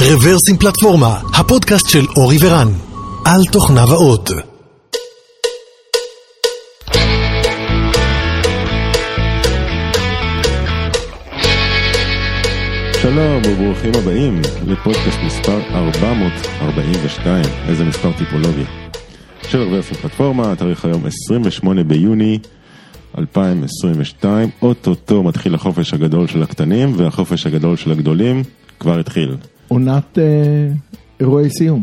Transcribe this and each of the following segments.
רוורסים פלטפורמה, הפודקאסט של אורי ורן, על תוכניו האות. שלום וברוכים הבאים לפודקאסט מספר 442, איזה מספר טיפולוגי. של רוורסים פלטפורמה, התאריך היום 28 ביוני 2022, אוטוטו מתחיל החופש הגדול של הקטנים והחופש הגדול של הגדולים כבר התחיל. עונת אה, אירועי סיום.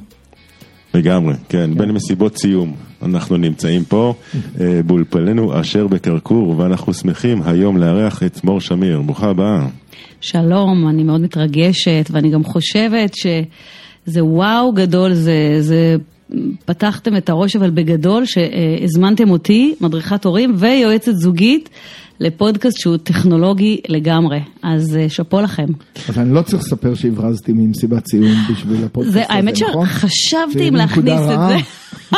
לגמרי, כן, בין מסיבות סיום. אנחנו נמצאים פה אה, באולפנינו אשר בקרקור, ואנחנו שמחים היום לארח את מור שמיר. ברוכה הבאה. שלום, אני מאוד מתרגשת, ואני גם חושבת שזה וואו גדול, זה, זה פתחתם את הראש, אבל בגדול, שהזמנתם אותי, מדריכת הורים ויועצת זוגית. לפודקאסט שהוא טכנולוגי לגמרי, אז אה, שאפו לכם. אז אני לא צריך לספר שהברזתי ממסיבת סיום בשביל הפודקאסט זה, הזה, האמת נכון? שחשבתי אם זה להכניס את. זה.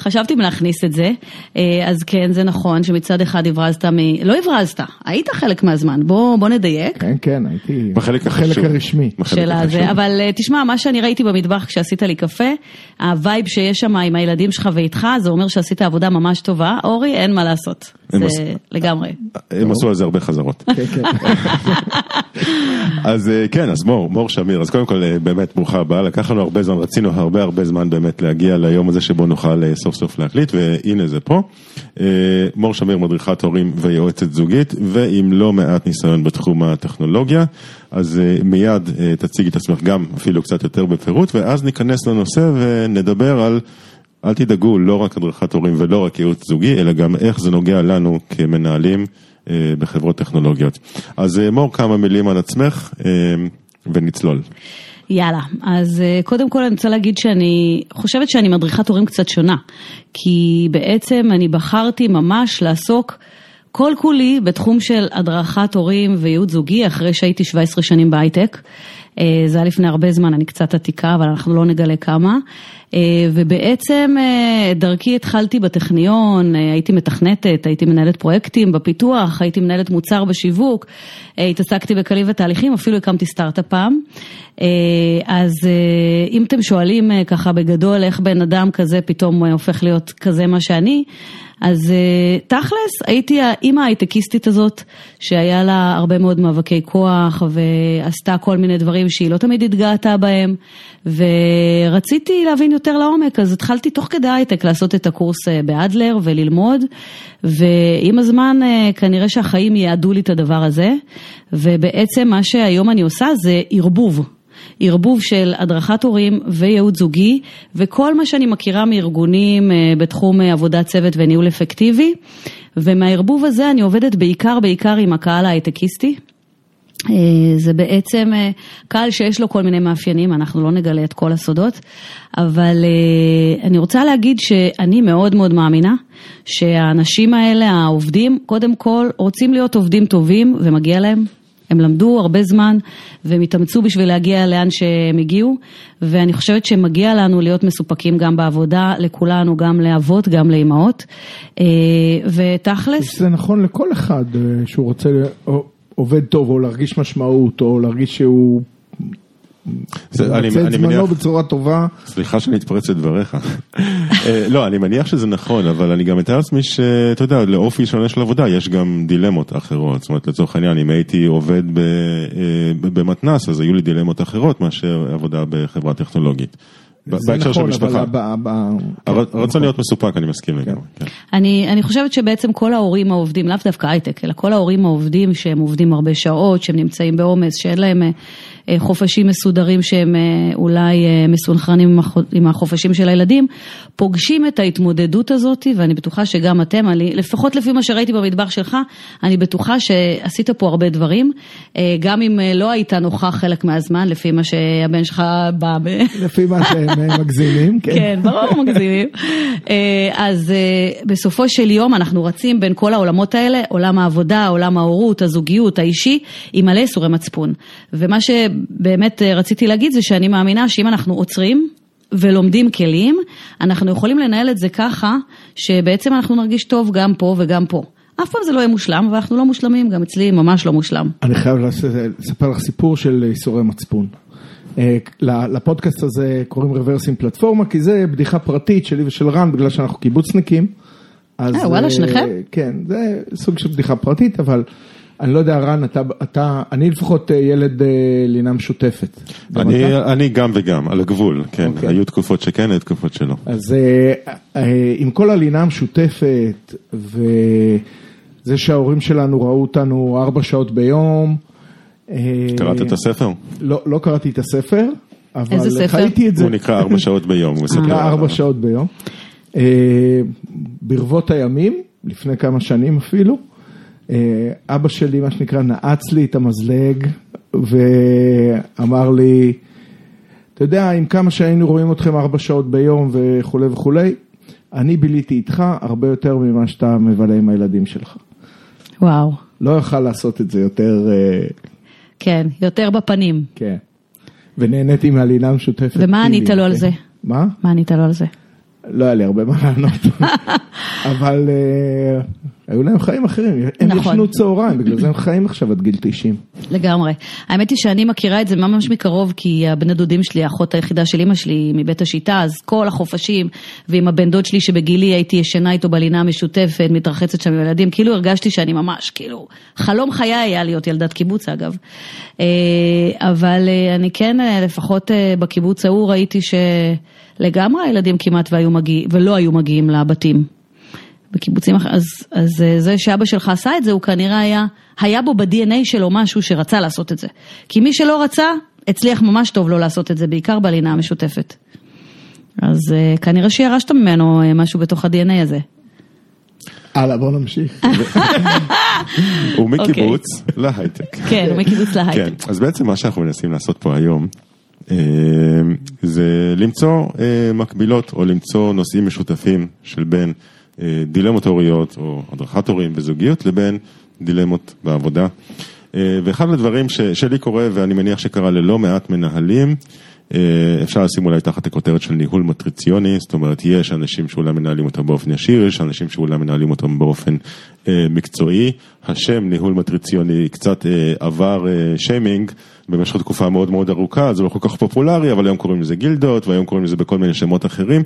חשבתי אם להכניס את זה, אה, אז כן, זה נכון שמצד אחד הברזת מ... לא הברזת, היית חלק מהזמן, בוא, בוא נדייק. כן, כן, הייתי בחלק החשוב. הרשמי. בחלק של. הזה, אבל אה, תשמע, מה שאני ראיתי במטבח כשעשית לי קפה, ה vibe שיש שם עם הילדים שלך ואיתך, זה אומר שעשית עבודה ממש טובה. אורי, אין מה לעשות. זה לגמרי. הם עשו על זה הרבה חזרות. כן, כן. אז אה, כן, אז מור, מור שמיר, אז קודם כל אה, באמת ברוכה הבאה, לקח לנו הרבה זמן, רצינו הרבה הרבה זמן באמת להגיע ליום הזה שבו נוכל אה, סוף סוף להקליט, והנה זה פה. מור שמיר מדריכת הורים ויועצת זוגית, ועם לא מעט ניסיון בתחום הטכנולוגיה, אז מיד תציגי את עצמך גם אפילו קצת יותר בפירוט, ואז ניכנס לנושא ונדבר על... אל תדאגו, לא רק הדרכת הורים ולא רק ייעוץ זוגי, אלא גם איך זה נוגע לנו כמנהלים אה, בחברות טכנולוגיות. אז אה, מור, כמה מילים על עצמך אה, ונצלול. יאללה, אז אה, קודם כל אני רוצה להגיד שאני חושבת שאני מדריכת הורים קצת שונה, כי בעצם אני בחרתי ממש לעסוק כל כולי בתחום של הדרכת הורים וייעוץ זוגי, אחרי שהייתי 17 שנים בהייטק. אה, זה היה לפני הרבה זמן, אני קצת עתיקה, אבל אנחנו לא נגלה כמה. אה, ובעצם אה, דרכי התחלתי בטכניון, הייתי מתכנתת, הייתי מנהלת פרויקטים בפיתוח, הייתי מנהלת מוצר בשיווק, התעסקתי בכלים ותהליכים, אפילו הקמתי סטארט-אפ פעם. אז אם אתם שואלים ככה בגדול איך בן אדם כזה פתאום הופך להיות כזה מה שאני, אז אה, תכלס הייתי האימא ההייטקיסטית הזאת שהיה לה הרבה מאוד מאבקי כוח ועשתה כל מיני דברים שהיא לא תמיד התגאתה בהם ורציתי להבין יותר לעומק אז התחלתי תוך כדי הייטק לעשות את הקורס אה, באדלר וללמוד ועם הזמן אה, כנראה שהחיים יעדו לי את הדבר הזה ובעצם מה שהיום אני עושה זה ערבוב. ערבוב של הדרכת הורים וייעוץ זוגי וכל מה שאני מכירה מארגונים אה, בתחום אה, עבודת צוות וניהול אפקטיבי ומהערבוב הזה אני עובדת בעיקר בעיקר עם הקהל ההייטקיסטי. אה, זה בעצם קהל שיש לו כל מיני מאפיינים, אנחנו לא נגלה את כל הסודות, אבל אני רוצה להגיד שאני מאוד מאוד מאמינה שהאנשים האלה, העובדים, קודם כל רוצים להיות עובדים טובים ומגיע להם. הם למדו הרבה זמן והם התאמצו בשביל להגיע לאן שהם הגיעו ואני חושבת שמגיע לנו להיות מסופקים גם בעבודה, לכולנו, גם לאבות, גם לאימהות. אה, ותכלס, זה נכון לכל אחד אה, שהוא רוצה עובד טוב או להרגיש משמעות או להרגיש שהוא אני זמנו בצורה טובה. סליחה שאני אתפרץ לדבריך. אה, לא, אני מניח שזה נכון, אבל אני גם מתאר לעצמי שאתה יודע, לאופי שונה של עבודה יש גם דילמות אחרות. זאת אומרת, לצורך העניין, אם הייתי עובד ב- אה, במתנ"ס, אז היו לי דילמות אחרות מאשר עבודה בחברה טכנולוגית. בהקשר של נכון, משפחה. אבל ב- ב- הר- כן, הרצון נכון. להיות מסופק, אני מסכים לגמרי. כן. אני, אני חושבת שבעצם כל ההורים העובדים, לאו דווקא הייטק, אלא כל ההורים העובדים שהם עובדים הרבה שעות, שהם נמצאים בעומס, שאין להם אה, חופשים מסודרים שהם אה, אולי אה, מסונכרנים עם החו- עם החופשים של הילדים, פוגשים את ההתמודדות הזאת, ואני בטוחה שגם אתם, אני, לפחות לפי מה שראיתי במטבח שלך, אני בטוחה שעשית פה הרבה דברים, אה, גם אם אה, לא היית נוכח חלק מהזמן, לפי מה שהבן שלך בא ב... לפי מה שהם אה, מגזימים, כן. כן, ברור מגזימים. אה, אז אה, בסופו של יום אנחנו רצים בין כל העולמות האלה, עולם העבודה, עולם ההורות, הזוגיות, האישי, עם מלא ייסורי מצפון. ומה שבאמת אה, רציתי להגיד זה שאני מאמינה שאם אנחנו עוצרים ולומדים כלים, אנחנו יכולים לנהל את זה ככה, שבעצם אנחנו נרגיש טוב גם פה וגם פה. אף פעם זה לא יהיה מושלם, ואנחנו לא מושלמים, גם אצלי ממש לא מושלם. אני חייב לספר לך סיפור של ייסורי מצפון. אה, לפודקאסט הזה קוראים רוורסים פלטפורמה, כי זה בדיחה פרטית שלי ושל רן, בגלל שאנחנו קיבוצניקים. אה, וואלה, אה, שניכם? כן, זה סוג של בדיחה פרטית, אבל אני לא יודע, רן, אתה, אתה אני לפחות אה, ילד אה, לינה משותפת. אני? אני גם וגם, על הגבול, כן, אוקיי. היו תקופות שכן, היו תקופות שלא. אז אה, עם כל הלינה המשותפת, וזה שההורים שלנו ראו אותנו ארבע שעות ביום, קראת את הספר? לא, לא קראתי את הספר, אבל איזה ספר? חייתי את זה. הוא נקרא ארבע שעות ביום, הוא מספר. נקרא ארבע שעות ביום. ברבות הימים, לפני כמה שנים אפילו, אבא שלי, מה שנקרא, נעץ לי את המזלג ואמר לי, אתה יודע, עם כמה שהיינו רואים אתכם ארבע שעות ביום וכולי וכולי, אני ביליתי איתך הרבה יותר ממה שאתה מבלה עם הילדים שלך. וואו, לא יכל לעשות את זה יותר, אה, כן, יותר בפנים. כן. ונהניתי מהלינה המשותפת. ומה ענית לו על. זה? מה? מה ענית לו על זה? לא היה לי הרבה מה לענות, אבל אה, היו להם חיים אחרים, הם נכון. ישנו צהריים, בגלל זה הם חיים עכשיו עד גיל 90. לגמרי. האמת היא שאני מכירה את זה ממש מקרוב, כי הבני דודים שלי, האחות היחידה של אימא שלי, מבית השיטה, אז כל החופשים, ועם הבן דוד שלי שבגילי הייתי ישנה איתו בלינה המשותפת, מתרחצת שם עם ילדים, כאילו הרגשתי שאני ממש, כאילו, חלום חיי היה להיות ילדת קיבוץ אגב. אה, אבל אה, אני כן, אה, לפחות בקיבוץ ההוא ראיתי שלגמרי הילדים כמעט והיו מגיע, ולא היו מגיעים לבתים. בקיבוצים אחרים, אז, אז אה, זה שאבא שלך עשה את זה, הוא כנראה היה, היה בו ב-DNA שלו משהו שרצה לעשות את זה. כי מי שלא רצה, הצליח ממש טוב לא לעשות את זה, בעיקר בלינה המשותפת. אז אה, כנראה שירשת ממנו אה, משהו בתוך ה-DNA הזה. הלאה, בוא נמשיך. הוא מקיבוץ להייטק. כן, הוא מקיבוץ כן, להייטק. אז בעצם מה שאנחנו מנסים לעשות פה היום, זה למצוא מקבילות או למצוא נושאים משותפים של בין דילמות הוריות או הדרכת הורים וזוגיות לבין דילמות בעבודה. אה, ואחד הדברים ש, שלי קורה ואני מניח שקרה ללא מעט מנהלים, אה, אפשר לשים אולי תחת הכותרת של ניהול מטריציוני, זאת אומרת יש אנשים שאולי מנהלים אותם באופן ישיר, יש אנשים שאולי מנהלים אותם באופן אה, מקצועי. השם ניהול מטריציוני קצת אה, עבר אה, שיימינג במשך תקופה מאוד מאוד ארוכה, זה לא כל כך פופולרי, אבל היום קוראים לזה גילדות והיום קוראים לזה בכל מיני שמות אחרים.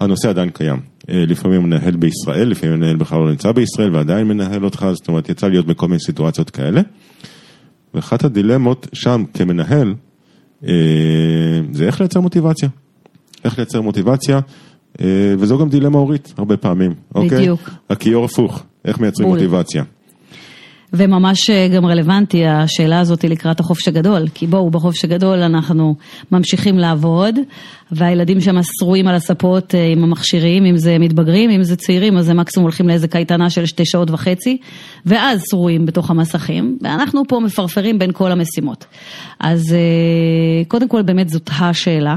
הנושא עדיין קיים. אה, לפעמים מנהל בישראל, לפעמים מנהל בכלל לא נמצא בישראל ועדיין מנהל אותך, זאת אומרת יצא להיות בכל מיני סיטואציות כאלה. ואחת הדילמות שם כמנהל, אה, זה איך לייצר מוטיבציה. איך לייצר מוטיבציה, אה, וזו גם דילמה הורית הרבה פעמים, אוקיי? בדיוק. הכיור הפוך, איך מייצרים בול. מוטיבציה. וממש אה, גם רלוונטי השאלה הזאת לקראת החופש הגדול, כי בואו, בחופש הגדול אנחנו ממשיכים לעבוד, והילדים שם שרועים על הספות אה, עם המכשירים, אם זה מתבגרים, אם זה צעירים, אז הם מקסימום הולכים לאיזה קייטנה של שתי שעות וחצי, ואז שרועים בתוך המסכים, ואנחנו פה מפרפרים בין כל המשימות. אז אה, קודם כל באמת זאת השאלה.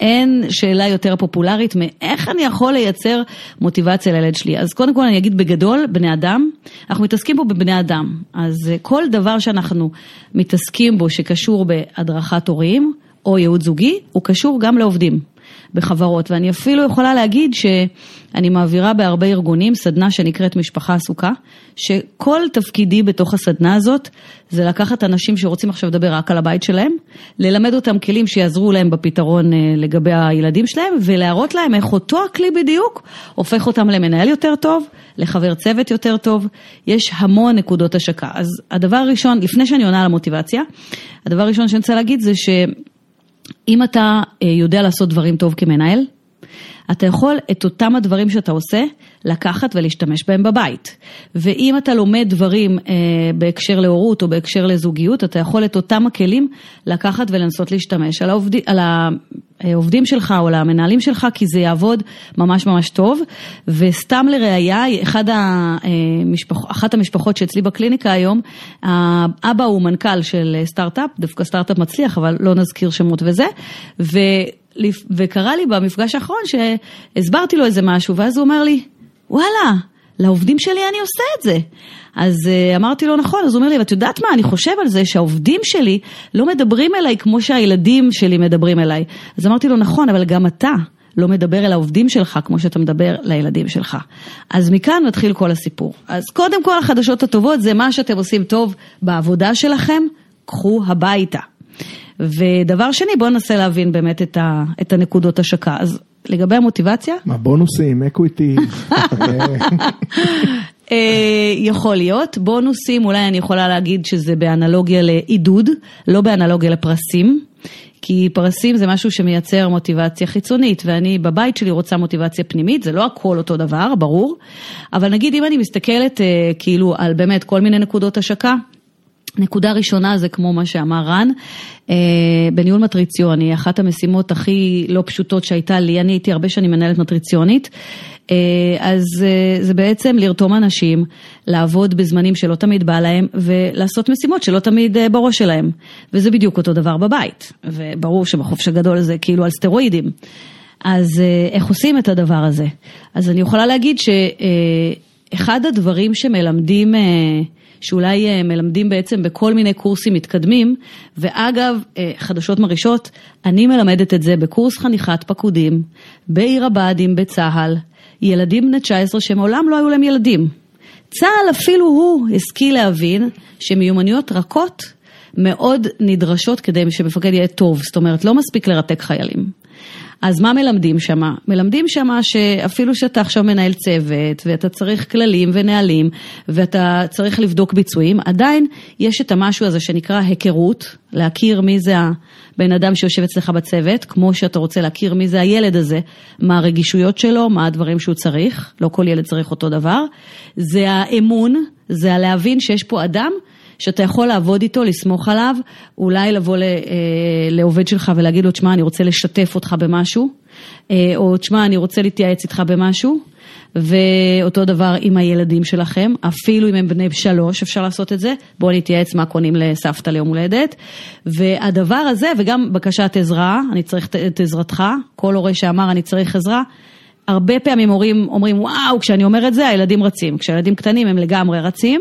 אין שאלה יותר פופולרית מאיך אני יכול לייצר מוטיבציה לילד שלי. אז קודם כל אני אגיד בגדול, בני אדם, אנחנו מתעסקים פה בבני אדם. אז אה, כל דבר שאנחנו מתעסקים בו שקשור בהדרכת הורים או ייעוד זוגי, הוא קשור גם לעובדים בחברות. ואני אפילו יכולה להגיד שאני מעבירה בהרבה ארגונים סדנה שנקראת משפחה עסוקה, שכל תפקידי בתוך הסדנה הזאת זה לקחת אנשים שרוצים עכשיו לדבר רק על הבית שלהם, ללמד אותם כלים שיעזרו להם בפתרון אה, לגבי הילדים שלהם, ולהראות להם איך אותו הכלי בדיוק הופך אותם למנהל יותר טוב, לחבר צוות יותר טוב, יש המון נקודות השקה. אז הדבר הראשון, לפני שאני עונה על המוטיבציה, הדבר הראשון שאני רוצה להגיד זה ש... אם אתה אה, יודע לעשות דברים טוב כמנהל, אתה יכול את אותם הדברים שאתה עושה, לקחת ולהשתמש בהם בבית. ואם אתה לומד דברים אה, בהקשר להורות או בהקשר לזוגיות, אתה יכול את אותם הכלים לקחת ולנסות להשתמש על, העובד, על העובדים שלך או על המנהלים שלך, כי זה יעבוד ממש ממש טוב. וסתם לראייה, המשפח, אחת המשפחות שאצלי בקליניקה היום, האבא הוא מנכ"ל של סטארט-אפ, דווקא סטארט-אפ מצליח, אבל לא נזכיר שמות וזה. ו... וקרה לי במפגש האחרון שהסברתי לו איזה משהו, ואז הוא אומר לי, וואלה, לעובדים שלי אני עושה את זה. אז uh, אמרתי לו, נכון, אז הוא אומר לי, ואת יודעת מה, אני חושב על זה שהעובדים שלי לא מדברים אליי כמו שהילדים שלי מדברים אליי. אז אמרתי לו, נכון, אבל גם אתה לא מדבר אל העובדים שלך כמו שאתה מדבר לילדים שלך. אז מכאן מתחיל כל הסיפור. אז קודם כל החדשות הטובות זה מה שאתם עושים טוב בעבודה שלכם, קחו הביתה. ודבר שני, בואו ננסה להבין באמת את, ה, את הנקודות השקה. אז לגבי המוטיבציה? מה, בונוסים, equity? אה, יכול להיות. בונוסים, אולי אני יכולה להגיד שזה באנלוגיה לעידוד, לא באנלוגיה לפרסים. כי פרסים זה משהו שמייצר מוטיבציה חיצונית, ואני בבית שלי רוצה מוטיבציה פנימית, זה לא הכל אותו דבר, ברור, אבל נגיד אם אני מסתכלת אה, כאילו על באמת כל מיני נקודות השקה, נקודה ראשונה זה כמו מה שאמר רן, אה, בניהול מטריציוני, אחת המשימות הכי לא פשוטות שהייתה לי, אני הייתי הרבה שנים מנהלת מטריציונית, אה, אז אה, זה בעצם לרתום אנשים, לעבוד בזמנים שלא תמיד בא להם, ולעשות משימות שלא תמיד בראש שלהם. וזה בדיוק אותו דבר בבית, וברור שבחופש הגדול זה כאילו על סטרואידים. אז איך עושים את הדבר הזה? אז אני יכולה להגיד שאחד הדברים שמלמדים שאולי אה, מלמדים בעצם בכל מיני קורסים מתקדמים, ואגב, אה, חדשות מרעישות, אני מלמדת את זה בקורס חניכת פקודים, בעיר הבה"דים בצה"ל, ילדים בני 19 שמעולם לא היו להם ילדים. צה"ל אפילו הוא השכיל להבין שמיומנויות רכות מאוד נדרשות כדי שמפקד יהיה טוב, זאת אומרת לא מספיק לרתק חיילים. אז מה מלמדים שמה? מלמדים שמה שאפילו שאתה עכשיו מנהל צוות, ואתה צריך כללים ונהלים, ואתה צריך לבדוק ביצועים, עדיין יש את המשהו הזה שנקרא היכרות, להכיר מי זה הבן אדם שיושב אצלך בצוות, כמו שאתה רוצה להכיר מי זה הילד הזה, מה הרגישויות שלו, מה הדברים שהוא צריך, לא כל ילד צריך אותו דבר, זה האמון, זה הלהבין שיש פה אדם שאתה יכול לעבוד איתו, לסמוך עליו, אולי לבוא אה, לעובד שלך ולהגיד לו, תשמע, אני רוצה לשתף אותך במשהו, אה, או תשמע, אני רוצה להתייעץ איתך במשהו. ואותו דבר עם הילדים שלכם, אפילו אם הם בני שלוש, אפשר לעשות את זה. בואו נתייעץ מה קונים לסבתא ליום הולדת. והדבר הזה, וגם בקשת עזרה, אני צריך את עזרתך, כל הורה שאמר אני צריך עזרה, הרבה פעמים הורים אומרים, וואו, כשאני אומר את זה, הילדים רצים. כשהילדים קטנים הם לגמרי רצים.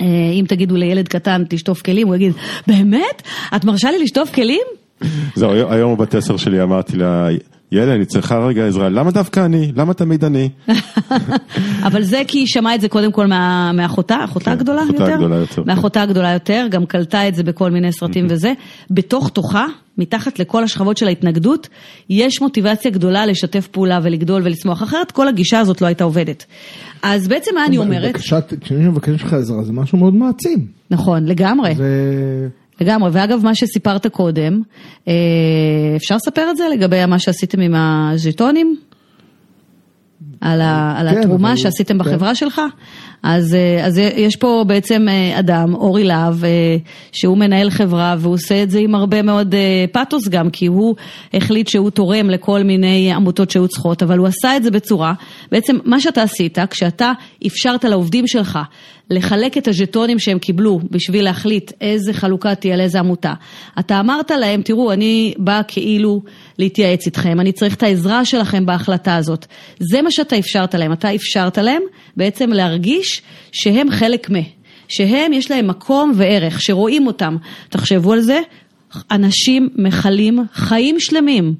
אה, אם תגידו לילד קטן תשטוף כלים, הוא יגיד, באמת? את מרשה לי לשטוף כלים? זהו, היום בבת עשר שלי אמרתי לה, ילד, אני צריכה רגע עזרה, למה דווקא אני? למה תמיד אני? אבל זה כי היא שמעה את זה קודם כל מאחותה, אחותה כן, הגדולה יותר? אחותה הגדולה יותר. מאחותה הגדולה יותר, גם קלטה את זה בכל מיני סרטים וזה. בתוך תוכה, מתחת לכל השכבות של ההתנגדות, יש מוטיבציה גדולה לשתף פעולה ולגדול ולצמוח, אחרת כל הגישה הזאת לא הייתה עובדת. אז בעצם מה אני אומרת? כשאני מבקש ממך עזרה זה משהו מאוד מעצים. נכון, לגמרי. לגמרי, ואגב מה שסיפרת קודם, אה, אפשר לספר את זה לגבי מה שעשיתם עם הז'יטונים? על, ה, על כן, התרומה אבל... שעשיתם כן. בחברה שלך? אז, אה, אז יש פה בעצם אה, אדם, אורי להב, אה, שהוא מנהל חברה והוא עושה את זה עם הרבה מאוד פתוס גם, כי הוא החליט שהוא תורם לכל מיני עמותות שהיו צריכות, אבל הוא עשה את זה בצורה, בעצם מה שאתה עשית, כשאתה אפשרת לעובדים שלך לחלק את הז'טונים שהם קיבלו בשביל להחליט איזה חלוקה תהיה לאיזה עמותה. אתה אמרת להם, תראו, אני באה כאילו להתייעץ איתכם, אני צריך את העזרה שלכם בהחלטה הזאת. זה מה שאתה אפשרת להם, אתה אפשרת להם בעצם להרגיש שהם חלק מ... שהם יש להם מקום וערך, שרואים אותם. תחשבו על זה, אנשים מכלים חיים שלמים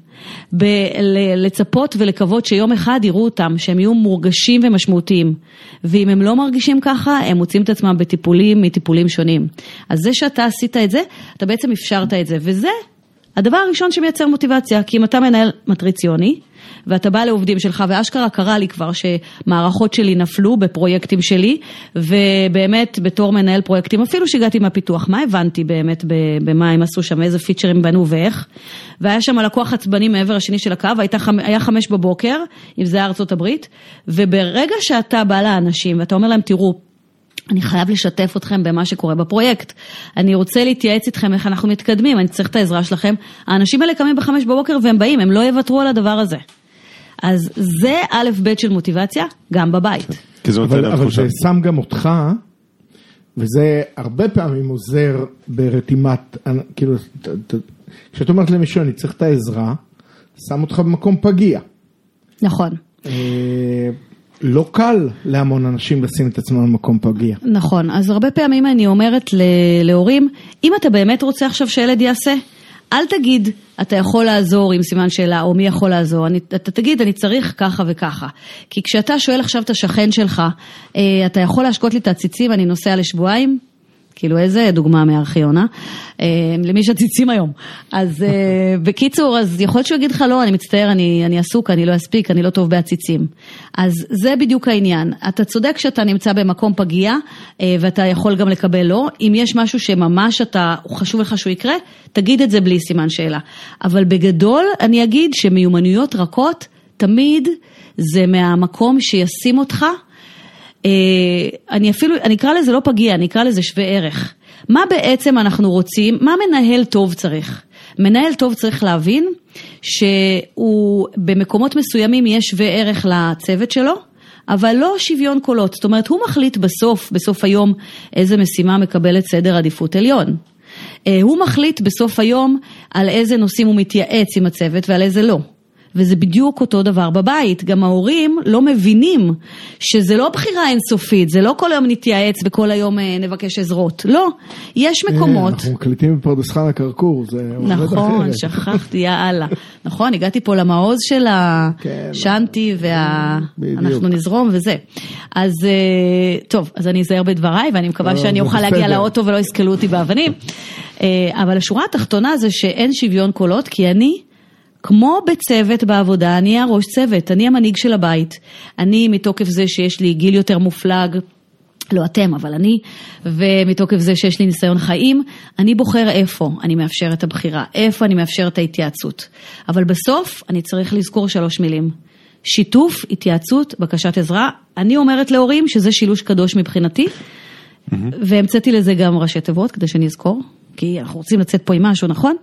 בלצפות ולקוות שיום אחד יראו אותם, שהם יהיו מורגשים ומשמעותיים. ואם הם לא מרגישים ככה, הם מוצאים את עצמם בטיפולים מטיפולים שונים. אז זה שאתה עשית את זה, אתה בעצם אפשרת את זה, וזה הדבר הראשון שמייצר מוטיבציה, כי אם אתה מנהל מטריציוני, ואתה בא לעובדים שלך, ואשכרה קרה לי כבר שמערכות שלי נפלו בפרויקטים שלי, ובאמת בתור מנהל פרויקטים, אפילו שהגעתי מהפיתוח, מה הבנתי באמת במה הם עשו שם, איזה פיצ'רים בנו ואיך, והיה שם לקוח עצבני מעבר השני של הקו, היה חמש בבוקר, אם זה היה ארצות הברית, וברגע שאתה בא לאנשים ואתה אומר להם, תראו, אני חייב לשתף אתכם במה שקורה בפרויקט. אני רוצה להתייעץ איתכם איך אנחנו מתקדמים, אני צריך את העזרה שלכם. האנשים האלה קמים בחמש בבוקר והם באים, הם לא יוותרו על הדבר הזה. אז זה א' ב' של מוטיבציה, גם בבית. אבל, אבל זה שם גם אותך, וזה הרבה פעמים עוזר ברתימת, כאילו, כשאת אומרת למישהו אני צריך את העזרה, שם אותך במקום פגיע. נכון. לא קל להמון אנשים לשים את עצמם במקום פגיע. נכון, אז הרבה פעמים אני אומרת להורים, אם אתה באמת רוצה עכשיו שילד יעשה, אל תגיד, אתה יכול לעזור עם סימן שאלה, או מי יכול לעזור, אני, אתה תגיד, אני צריך ככה וככה. כי כשאתה שואל עכשיו את השכן שלך, אה, אתה יכול להשקות לי את העציצים, אני נוסע לשבועיים? כאילו איזה דוגמה מארכיונה, אה, למי שציצים היום. אז אה, בקיצור, אז יכול להיות שהוא יגיד לך לא, אני מצטער, אני, אני עסוק, אני לא אספיק, אני לא טוב בעציצים. אז זה בדיוק העניין. אתה צודק שאתה נמצא במקום פגיע, אה, ואתה יכול גם לקבל לא. אם יש משהו שממש אתה, חשוב לך שהוא יקרה, תגיד את זה בלי סימן שאלה. אבל בגדול, אני אגיד שמיומנויות רכות, תמיד זה מהמקום שישים אותך. אה, אני אפילו, אני אקרא לזה לא פגיע, אני אקרא לזה שווה ערך. מה בעצם אנחנו רוצים, מה מנהל טוב צריך? מנהל טוב צריך להבין שהוא במקומות מסוימים יש שווה ערך לצוות שלו, אבל לא שוויון קולות. זאת אומרת, הוא מחליט בסוף, בסוף היום, איזה משימה מקבלת סדר עדיפות עליון. אה, הוא מחליט בסוף היום על איזה נושאים הוא מתייעץ עם הצוות ועל איזה לא. וזה בדיוק אותו דבר בבית, גם ההורים לא מבינים שזה לא בחירה אינסופית, זה לא כל היום נתייעץ וכל היום אה, נבקש עזרות, לא, יש מקומות. אנחנו מקליטים בפרדס חנה כרכור, זה עובד אחרת. נכון, שכחתי, יאללה. נכון, הגעתי פה למעוז של כן, השאנטי בדיוק. ואנחנו נזרום וזה. אז אה, טוב, אז אני אזהר בדבריי ואני מקווה שאני אוכל להגיע. לאוטו ולא יסקלו אותי באבנים. אה, אבל השורה התחתונה זה שאין שוויון קולות, כי אני... כמו בצוות בעבודה, אני הראש צוות, אני המנהיג של הבית. אני מתוקף זה שיש לי גיל יותר מופלג, לא אתם, אבל אני, ומתוקף זה שיש לי ניסיון חיים, אני בוחר איפה אני מאפשר את הבחירה, איפה אני מאפשר את ההתייעצות. אבל בסוף אני צריך לזכור שלוש מילים. שיתוף, התייעצות, בקשת עזרה. אני אומרת להורים שזה שילוש קדוש מבחינתי, והמצאתי לזה גם ראשי תיבות כדי שאני אזכור, כי אנחנו רוצים לצאת פה עם משהו, נכון?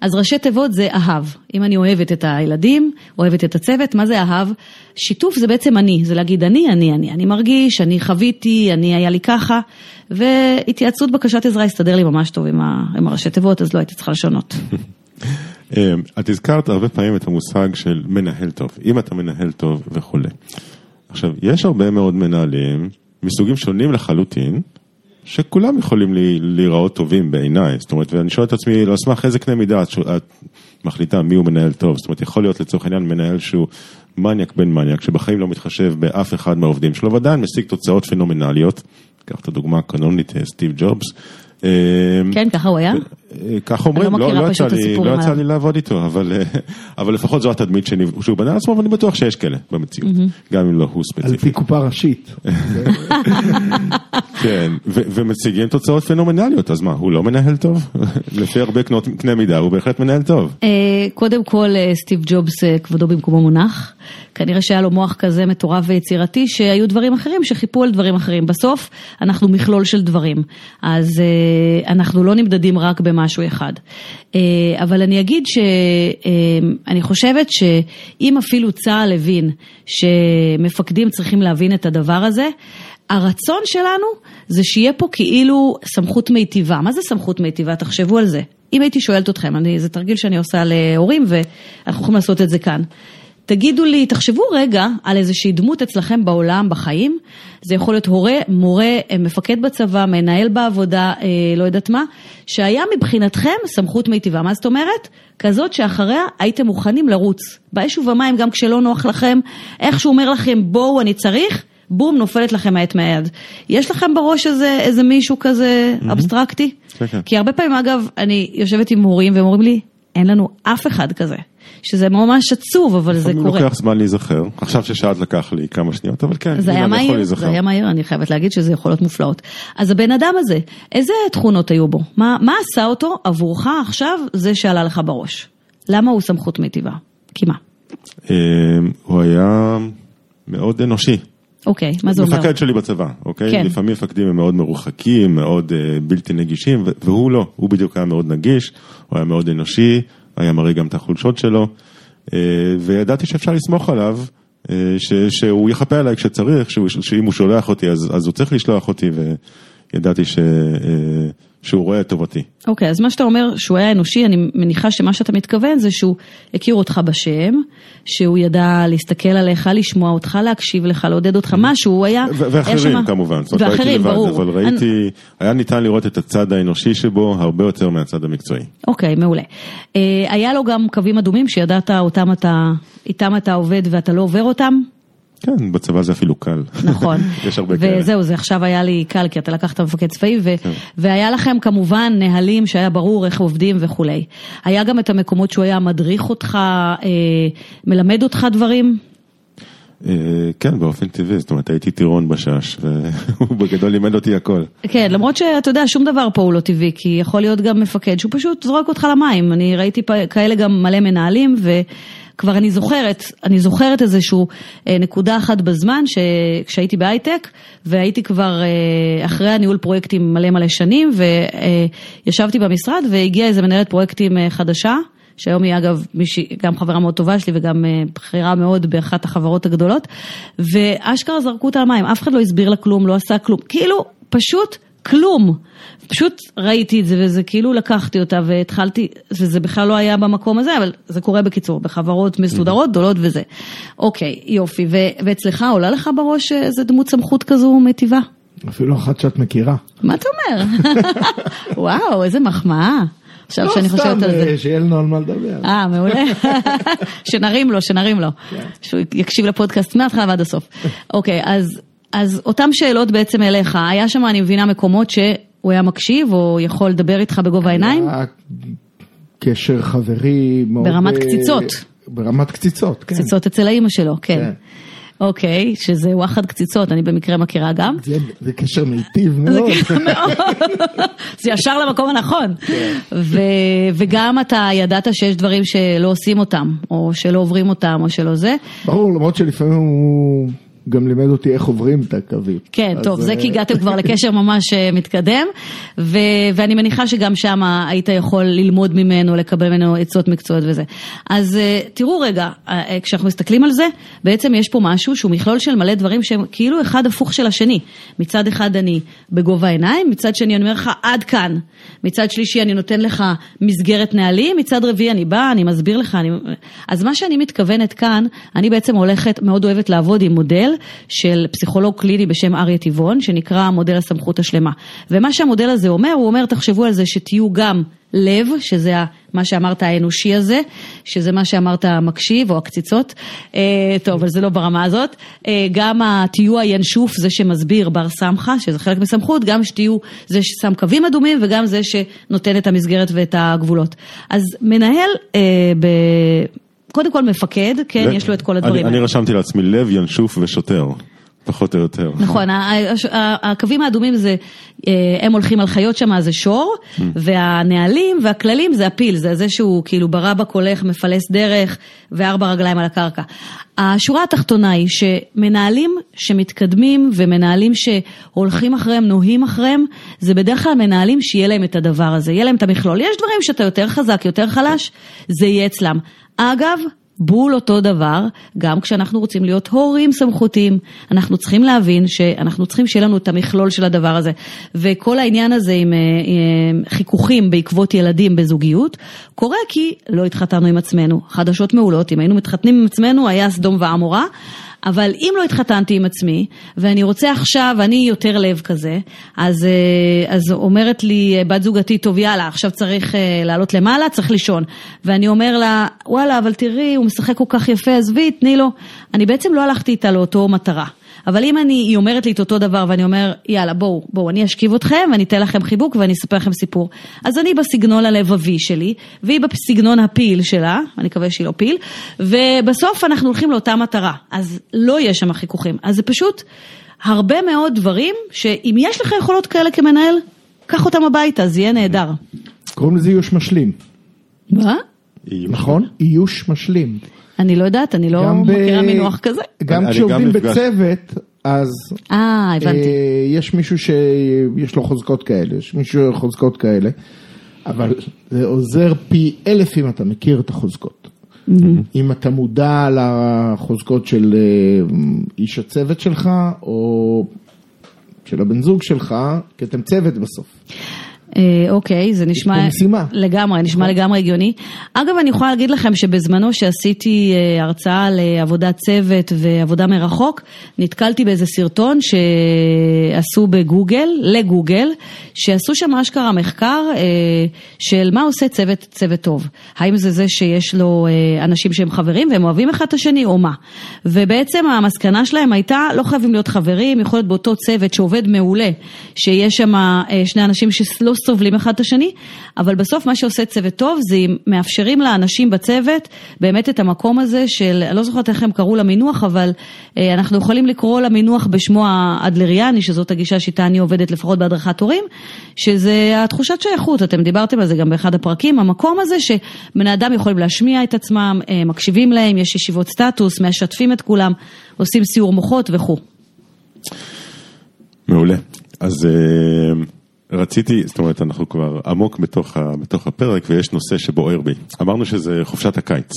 אז ראשי תיבות זה אהב. אם אני אוהבת את הילדים, אוהבת את הצוות, מה זה אהב? שיתוף זה בעצם אני, זה להגיד אני, אני, אני, אני מרגיש, אני חוויתי, אני היה לי ככה, והתייעצות בקשת עזרה הסתדר לי ממש טוב עם, ה, עם הראשי תיבות, אז לא הייתי צריכה לשנות. אה, את הזכרת הרבה פעמים את המושג של מנהל טוב, אם אתה מנהל טוב וכולי. עכשיו, יש הרבה מאוד מנהלים מסוגים שונים לחלוטין, שכולם יכולים לי- להיראות טובים בעיניי, זאת אומרת, ואני שואל את עצמי, על סמך איזה קנה מידה את, את מחליטה מי הוא מנהל טוב, זאת אומרת, יכול להיות לצורך העניין מנהל שהוא מניאק בן מניאק, שבחיים לא מתחשב באף אחד מהעובדים שלו, ועדיין משיג תוצאות פנומנליות, קח את הדוגמה הקנונית, אה, סטיב ג'ובס. אה, כן, ככה הוא היה? כך אומרים, לא לא, לא, יצא לי, לא יצא. לי לעבוד איתו, אבל, אבל לפחות זו התדמית שאני- שהוא בנה לעצמו, ואני בטוח שיש כאלה במציאות, גם אם לא הוא על ספציפי. פי קופה ראשית. כן, ו- ומציגים תוצאות פנומנליות, אז מה, הוא לא מנהל טוב? לפי הרבה קנות- קנה מידה, הוא בהחלט מנהל טוב. אה, קודם כל, אה, סטיב ג'ובס, אה, כבודו במקומו מונח. כנראה שהיה לו מוח כזה מטורף ויצירתי, שהיו דברים אחרים שחיפו על דברים אחרים. בסוף, אנחנו מכלול של דברים. אז אנחנו לא נמדדים רק במשהו אחד. אה, אבל אני אגיד שאני חושבת שאם אפילו צה"ל הבין שמפקדים צריכים להבין את הדבר הזה, הרצון שלנו זה שיהיה פה כאילו סמכות מיטיבה. מה זה סמכות מיטיבה? תחשבו על זה. אם הייתי שואלת אתכם, אני, זה תרגיל שאני עושה להורים ואנחנו יכולים לעשות את זה כאן. תגידו לי, תחשבו רגע על איזושהי דמות אצלכם בעולם, בחיים. זה יכול להיות הורה, מורה, אה, מפקד בצבא, מנהל בעבודה, אה, לא יודעת מה, שהיה מבחינתכם סמכות מיטיבה. מה זאת אומרת? כזאת שאחריה הייתם מוכנים לרוץ. באש ובמים, גם כשלא נוח לכם, איך שהוא אומר לכם, בואו, אני צריך, בום, נופלת לכם העט מהיד. יש לכם בראש איזה, איזה מישהו כזה אבסטרקטי? כן, כן. כי הרבה פעמים, אגב, אני יושבת עם הורים והם אומרים לי, אין לנו אף אחד כזה. שזה ממש עצוב, אבל זה קורה. לוקח זמן להיזכר, עכשיו ששאלת לקח לי כמה שניות, אבל כן, זה היה מהיר. זה היה מהיר, אני חייבת להגיד שזה יכול להיות מופלאות. אז הבן אדם הזה, איזה תכונות היו בו? מה, מה עשה אותו עבורך עכשיו זה שעלה לך בראש? למה הוא סמכות מיטיבה? כי מה? אה, הוא היה מאוד אנושי. אוקיי, מה זה אומר? מפקד שלי בצבא, אוקיי? כן. לפעמים מפקדים הם מאוד מרוחקים, מאוד אה, בלתי נגישים, והוא לא, הוא בדיוק היה מאוד נגיש, הוא היה מאוד אנושי, היה מראה גם את החולשות שלו, אה, וידעתי שאפשר לסמוך עליו, אה, ש- שהוא יכפה עליי כשצריך, שאם הוא שולח אותי אז, אז הוא צריך לשלוח אותי, וידעתי ש- אה, שהוא רואה את טובתי. אוקיי, אז מה שאתה אומר שהוא היה אנושי, אני מניחה שמה שאתה מתכוון זה שהוא הכיר אותך בשם, שהוא ידע להסתכל עליך, לשמוע אותך, להקשיב לך, לעודד אותך, משהו, הוא היה... ו- היה ואחרים שמה- כמובן, זאת אומרת, לא ואחרים, לבד, ברור. אבל ראיתי, היה ניתן לראות את הצד האנושי שבו הרבה יותר מהצד המקצועי. אוקיי, מעולה. אה, היה לו גם קווים אדומים שידעת אותם אתה, איתם אתה עובד ואתה לא עובר אותם? כן, בצבא זה אפילו קל. נכון. יש הרבה כאלה. וזהו, זה עכשיו היה לי קל, כי אתה לקחת מפקד צבאי, ו... והיה לכם כמובן נהלים שהיה ברור איך עובדים וכולי. היה גם את המקומות שהוא היה מדריך אותך, אה, מלמד אותך דברים? אה, כן, באופן טבעי, זאת אומרת, הייתי טירון בשש, והוא בגדול לימד אותי הכל. כן, למרות שאתה יודע, שום דבר פה הוא לא טבעי, כי יכול להיות גם מפקד שהוא פשוט זורק אותך למים. אני ראיתי כאלה גם מלא מנהלים, וכבר אני זוכרת, אני זוכרת איזשהו אה, נקודה אחת בזמן, שכשהייתי בהייטק, והייתי כבר אה, אחרי הניהול פרויקטים מלא מלא שנים, וישבתי במשרד, והגיעה איזה מנהלת פרויקטים אה, חדשה. שהיום היא אגב מישהי, גם חברה מאוד טובה שלי וגם אה, בכירה מאוד באחת החברות הגדולות, ואשכרה זרקו אותה למים, אף אחד לא הסביר לה כלום, לא עשה כלום, כאילו פשוט כלום. פשוט ראיתי את זה וזה כאילו לקחתי אותה והתחלתי, וזה בכלל לא היה במקום הזה, אבל זה קורה בקיצור, בחברות מסודרות, גדולות וזה. אוקיי, יופי, ו- ואצלך עולה לך בראש איזה דמות סמכות כזו מטיבה? אפילו אחת שאת מכירה. מה אתה אומר? וואו, איזה מחמאה. עכשיו לא, שאני חושבת על סתם, זה. אה, שיהיה לנו על מה לדבר. אה, מעולה. שנרים לו, שנרים לו. שהוא יקשיב לפודקאסט מההתחלה ועד הסוף. אוקיי, אז, אז אותן שאלות בעצם אליך, היה שם, אני מבינה, מקומות שהוא היה מקשיב או יכול לדבר איתך בגובה העיניים? קשר חברי מאוד... ברמת אה, קציצות. ברמת קציצות, כן. קציצות אצל האימא שלו, כן. כן. אוקיי, שזה וואחד קציצות, אני במקרה מכירה גם. זה- זה קשר מיטיב מאוד. זה ישר למקום הנכון. ו- וגם אתה ידעת שיש דברים שלא עושים אותם, או שלא עוברים אותם, או שלא זה. ברור, למרות שלפעמים הוא גם לימד אותי איך עוברים את הקווים. כן, טוב, זה אה, כי הגעתם כבר לקשר ממש אה, מתקדם, ו- ואני מניחה שגם שם היית יכול ללמוד ממנו, לקבל ממנו עצות מקצועיות וזה. אז אה, תראו רגע, כשאנחנו מסתכלים על זה, בעצם יש פה משהו שהוא מכלול של מלא דברים שהם כאילו אחד הפוך של השני. מצד אחד אני בגובה העיניים, מצד שני אני אומר לך עד כאן. מצד שלישי אני נותן לך מסגרת נהלים, מצד רביעי אני באה, אני מסביר לך. אני... אז מה שאני מתכוונת כאן, אני בעצם הולכת, מאוד אוהבת לעבוד עם מודל של פסיכולוג קליני בשם אריה טבעון, שנקרא מודל הסמכות השלמה. ומה שהמודל הזה אומר, הוא אומר, תחשבו על זה שתהיו גם לב, שזה מה שאמרת האנושי הזה, שזה מה שאמרת המקשיב או הקציצות, אה, טוב, אבל זה לא ברמה הזאת, אה, גם תהיו הינשוף, זה שמסביר בר סמכה, שזה חלק מסמכות, גם שתהיו זה ששם קווים אדומים וגם זה שנותן את המסגרת ואת הגבולות. אז מנהל, אה. קודם כל מפקד, כן, יש לו את כל הדברים אני, אני האלה. רשמתי לעצמי לב, ינשוף ושוטר, פחות או יותר. נכון, ה- הקווים האדומים זה, אה, הם הולכים על חיות שם, זה שור, והנהלים והכללים זה הפיל, זה זה שהוא כאילו ברבק הולך, מפלס דרך וארבע רגליים על הקרקע. השורה התחתונה היא שמנהלים שמתקדמים ומנהלים שהולכים אחריהם, נוהים אחריהם, זה בדרך כלל מנהלים שיהיה להם את הדבר הזה, יהיה להם את המכלול. יש דברים שאתה יותר חזק, יותר חלש, זה יהיה אצלם. אגב, בול אותו דבר, גם כשאנחנו רוצים להיות הורים סמכותיים, אנחנו צריכים להבין שאנחנו צריכים שיהיה לנו את המכלול של הדבר הזה. וכל העניין הזה עם, אה, עם חיכוכים בעקבות ילדים בזוגיות, קורה כי לא התחתנו עם עצמנו. חדשות מעולות, אם היינו מתחתנים עם עצמנו היה סדום ועמורה. אבל אם לא התחתנתי עם עצמי, ואני רוצה עכשיו, אני יותר לב כזה, אז, אה, אז אומרת לי בת זוגתי, טוב יאללה, עכשיו צריך אה, לעלות למעלה, צריך לישון. ואני אומר לה, וואלה, אבל תראי, הוא משחק כל כך יפה, עזבי, תני לו. אני בעצם לא הלכתי איתה לאותו מטרה. אבל אם אני, היא אומרת לי את אותו דבר ואני אומר, יאללה, בואו, בואו, אני אשכיב אתכם ואני אתן לכם חיבוק ואני אספר לכם סיפור. אז אני בסגנון הלבבי שלי, והיא בסגנון הפיל שלה, אני מקווה שהיא לא פיל, ובסוף אנחנו הולכים לאותה מטרה. אז לא יהיה שם חיכוכים. אז זה פשוט הרבה מאוד דברים, שאם יש לך יכולות כאלה כמנהל, קח אותם הביתה, זה יהיה נהדר. קוראים לזה איוש משלים, מה? נכון? איוש משלים. אני לא יודעת, אני לא מכירה מינוח כזה. גם כשעובדים בצוות, אז אה, הבנתי. אה, יש מישהו שיש לו חוזקות כאלה, יש מישהו עם חוזקות כאלה, אבל זה עוזר פי אלף אם אתה מכיר את החוזקות. אם אתה מודע לחוזקות של אה, איש הצוות שלך, או של הבן זוג שלך, כי אתם צוות בסוף. אה, אוקיי, זה נשמע... משימה. לגמרי, נשמע נכון. לגמרי הגיוני. אגב, אני יכולה להגיד לכם שבזמנו שעשיתי אה, הרצאה לעבודת צוות ועבודה מרחוק, נתקלתי באיזה סרטון שעשו בגוגל, לגוגל, שעשו שם אשכרה מחקר אה, של מה עושה צוות, צוות טוב. האם זה זה שיש לו אה, אנשים שהם חברים והם אוהבים אחד את השני או מה. ובעצם המסקנה שלהם הייתה, לא חייבים להיות חברים, יכול להיות באותו צוות שעובד מעולה, שיש שם אה, שני אנשים שלא סובלים אחד את השני, אבל בסוף מה שעושה צוות טוב זה אם מאפשרים לאנשים בצוות באמת את המקום הזה של, אני לא זוכרת איך הם קראו למינוח, אבל אה, אנחנו יכולים לקרוא למינוח בשמו האדלריאני, שזאת הגישה שאיתה אני עובדת לפחות בהדרכת הורים, שזה התחושת שייכות, אתם דיברתם על זה גם באחד הפרקים, המקום הזה שבני אדם יכולים להשמיע את עצמם, אה, מקשיבים להם, יש ישיבות סטטוס, משתפים את כולם, עושים סיור מוחות וכו'. מעולה. אז אה, רציתי, זאת אומרת, אנחנו כבר עמוק בתוך, ה, בתוך הפרק ויש נושא שבוער בי. אמרנו שזה חופשת הקיץ.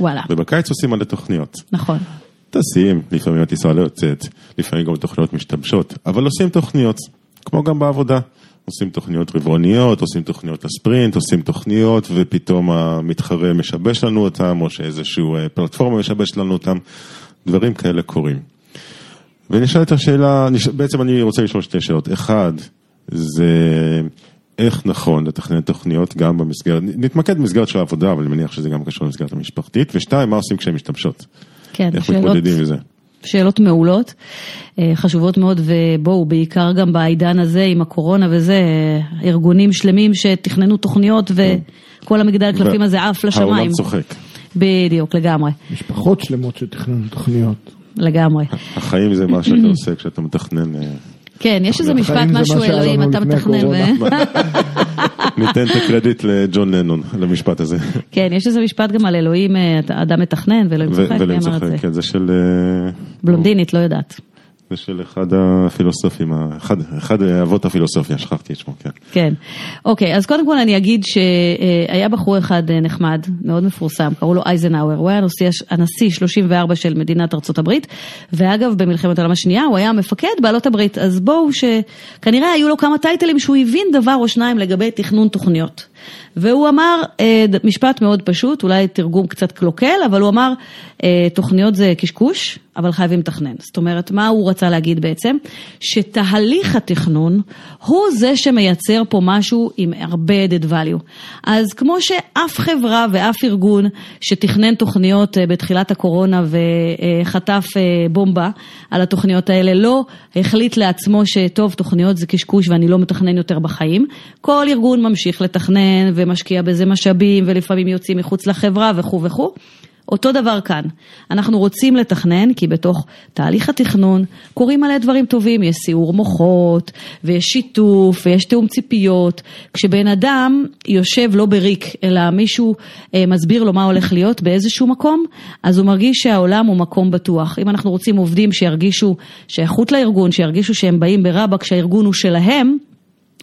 וואלה, ובקיץ עושים מלא תוכניות. נכון. טסים, לפעמים הטיסה לא יוצאת, לפעמים גם תוכניות משתבשות, אבל עושים תוכניות, כמו גם בעבודה. עושים תוכניות רבעוניות, עושים תוכניות לספרינט, עושים תוכניות ופתאום המתחרה משבש לנו אותם, או שאיזשהו אה, פלטפורמה משבש לנו אותם, דברים כאלה קורים. ונשאלת השאלה. בעצם אני רוצה לשאול שתי שאלות. אחד, זה איך נכון לתכנן תוכניות גם במסגרת, נתמקד במסגרת של העבודה, אבל אני מניח שזה גם קשור למסגרת המשפחתית, ושתיים, מה עושים כשהן משתבשות? כן, איך שאלות- מתמודדים עם זה? שאלות מעולות, אה, חשובות מאוד, ובואו, בעיקר גם בעידן הזה עם הקורונה וזה, אה, ארגונים שלמים שתכננו תוכניות וכל המגדל הקלפים הזה עף לשמיים. העולם צוחק. בדיוק, לגמרי, משפחות שלמות שתכננו תוכניות. לגמרי. החיים זה מה שאתה עושה כשאתה מתכנן. כן, יש איזה משפט, משהו אלוהים, אתה מתכנן. ניתן את הקרדיט לג'ון לנון, למשפט הזה. כן, יש איזה משפט גם על אלוהים, אה, אדם מתכנן ואלוהים צוחק, מי אמר את זה? כן, זה של... אה, בלונדינית, לא יודעת. זה של אחד הפילוסופים, אחד, אחד אבות הפילוסופיה, שכחתי את שמו, כן. כן. אוקיי, אז קודם כל אני אגיד שהיה בחור אחד נחמד, מאוד מפורסם, קראו לו אייזנהאואר, הוא היה הנשיא, הנשיא 34 של מדינת ארצות הברית, ואגב, במלחמת העולם השנייה הוא היה מפקד בעלות הברית, אז בואו, שכנראה היו לו כמה טייטלים שהוא הבין דבר או שניים לגבי תכנון תוכניות. והוא אמר אה, משפט מאוד פשוט, אולי תרגום קצת קלוקל, אבל הוא אמר, אה, תוכניות זה קשקוש, אבל חייבים לתכנן. זאת אומרת, מה הוא רצה להגיד בעצם? שתהליך התכנון הוא זה שמייצר פה משהו עם הרבה added value. אז כמו שאף חברה ואף ארגון שתכנן תוכניות אה, בתחילת הקורונה וחטף בומבה על התוכניות האלה, לא החליט לעצמו שטוב, תוכניות זה קשקוש ואני לא מתכנן יותר בחיים. כל ארגון ממשיך לתכנן ומשקיע בזה משאבים ולפעמים יוצאים מחוץ לחברה וכו' וכו'. אותו דבר כאן, אנחנו רוצים לתכנן כי בתוך תהליך התכנון קורים מלא דברים טובים, יש סיעור מוחות ויש שיתוף ויש תיאום ציפיות. כשבן אדם יושב לא בריק אלא מישהו אה, מסביר לו מה הולך להיות באיזשהו מקום, אז הוא מרגיש שהעולם הוא מקום בטוח. אם אנחנו רוצים עובדים שירגישו שייכות לארגון, שירגישו שהם באים ברבק, שהארגון הוא שלהם,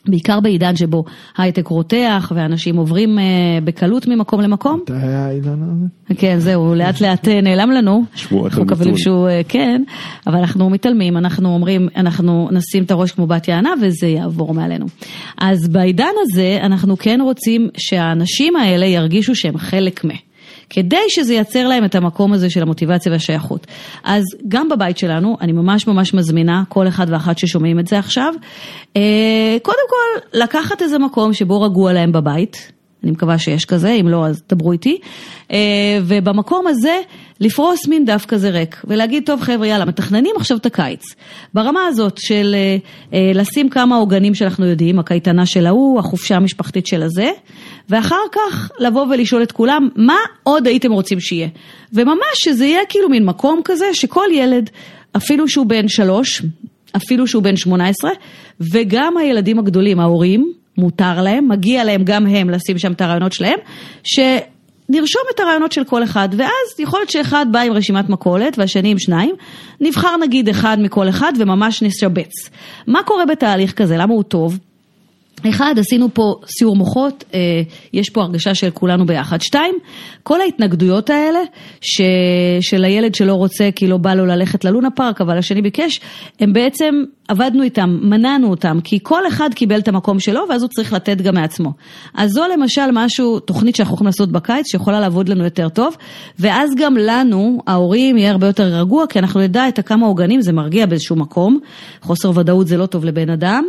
בעיקר בעידן שבו הייטק רותח ואנשים עוברים אה, בקלות ממקום למקום. מתי היה העידן הזה? כן, זהו, לאט לאט אה, נעלם לנו. שבועות אנחנו מקווים המיתון. שהוא אה, כן, אבל אנחנו מתעלמים, אנחנו אומרים, אנחנו נשים את הראש כמו בת יענה וזה יעבור מעלינו. אז בעידן הזה אנחנו כן רוצים שהאנשים האלה ירגישו שהם חלק מ... כדי שזה ייצר להם את המקום הזה של המוטיבציה והשייכות. אז גם בבית שלנו, אני ממש ממש מזמינה כל אחד ואחת ששומעים את זה עכשיו, אה, קודם כל לקחת איזה מקום שבו רגוע להם בבית, אני מקווה שיש כזה, אם לא אז דברו איתי. אה, ובמקום הזה לפרוס מין דף כזה ריק ולהגיד, טוב חבר'ה, יאללה, מתכננים עכשיו את הקיץ. ברמה הזאת של אה, אה, לשים כמה עוגנים שאנחנו יודעים, הקייטנה של ההוא, החופשה המשפחתית של הזה, ואחר כך לבוא ולשאול את כולם, מה עוד הייתם רוצים שיהיה? וממש שזה יהיה כאילו מין מקום כזה שכל ילד, אפילו שהוא בן שלוש, אפילו שהוא בן 18, וגם הילדים הגדולים, ההורים, מותר להם, מגיע להם גם הם לשים שם את הרעיונות שלהם, שנרשום את הרעיונות של כל אחד, ואז יכול להיות שאחד בא עם רשימת מכולת והשני עם שניים, נבחר נגיד אחד מכל אחד וממש נשבץ. מה קורה בתהליך כזה? למה הוא טוב? אחד, עשינו פה סיור מוחות, אה, יש פה הרגשה של כולנו ביחד. שתיים, כל ההתנגדויות האלה, ש... של הילד שלא רוצה כי לא בא לו ללכת ללונה פארק, אבל השני ביקש, הם בעצם, עבדנו איתם, מנענו אותם, כי כל אחד קיבל את המקום שלו, ואז הוא צריך לתת גם מעצמו. אז זו למשל משהו, תוכנית שאנחנו יכולים לעשות בקיץ, שיכולה לעבוד לנו יותר טוב, ואז גם לנו, ההורים, יהיה הרבה יותר רגוע, כי אנחנו נדע את הכמה עוגנים, זה מרגיע באיזשהו מקום. חוסר ודאות זה לא טוב לבן אדם.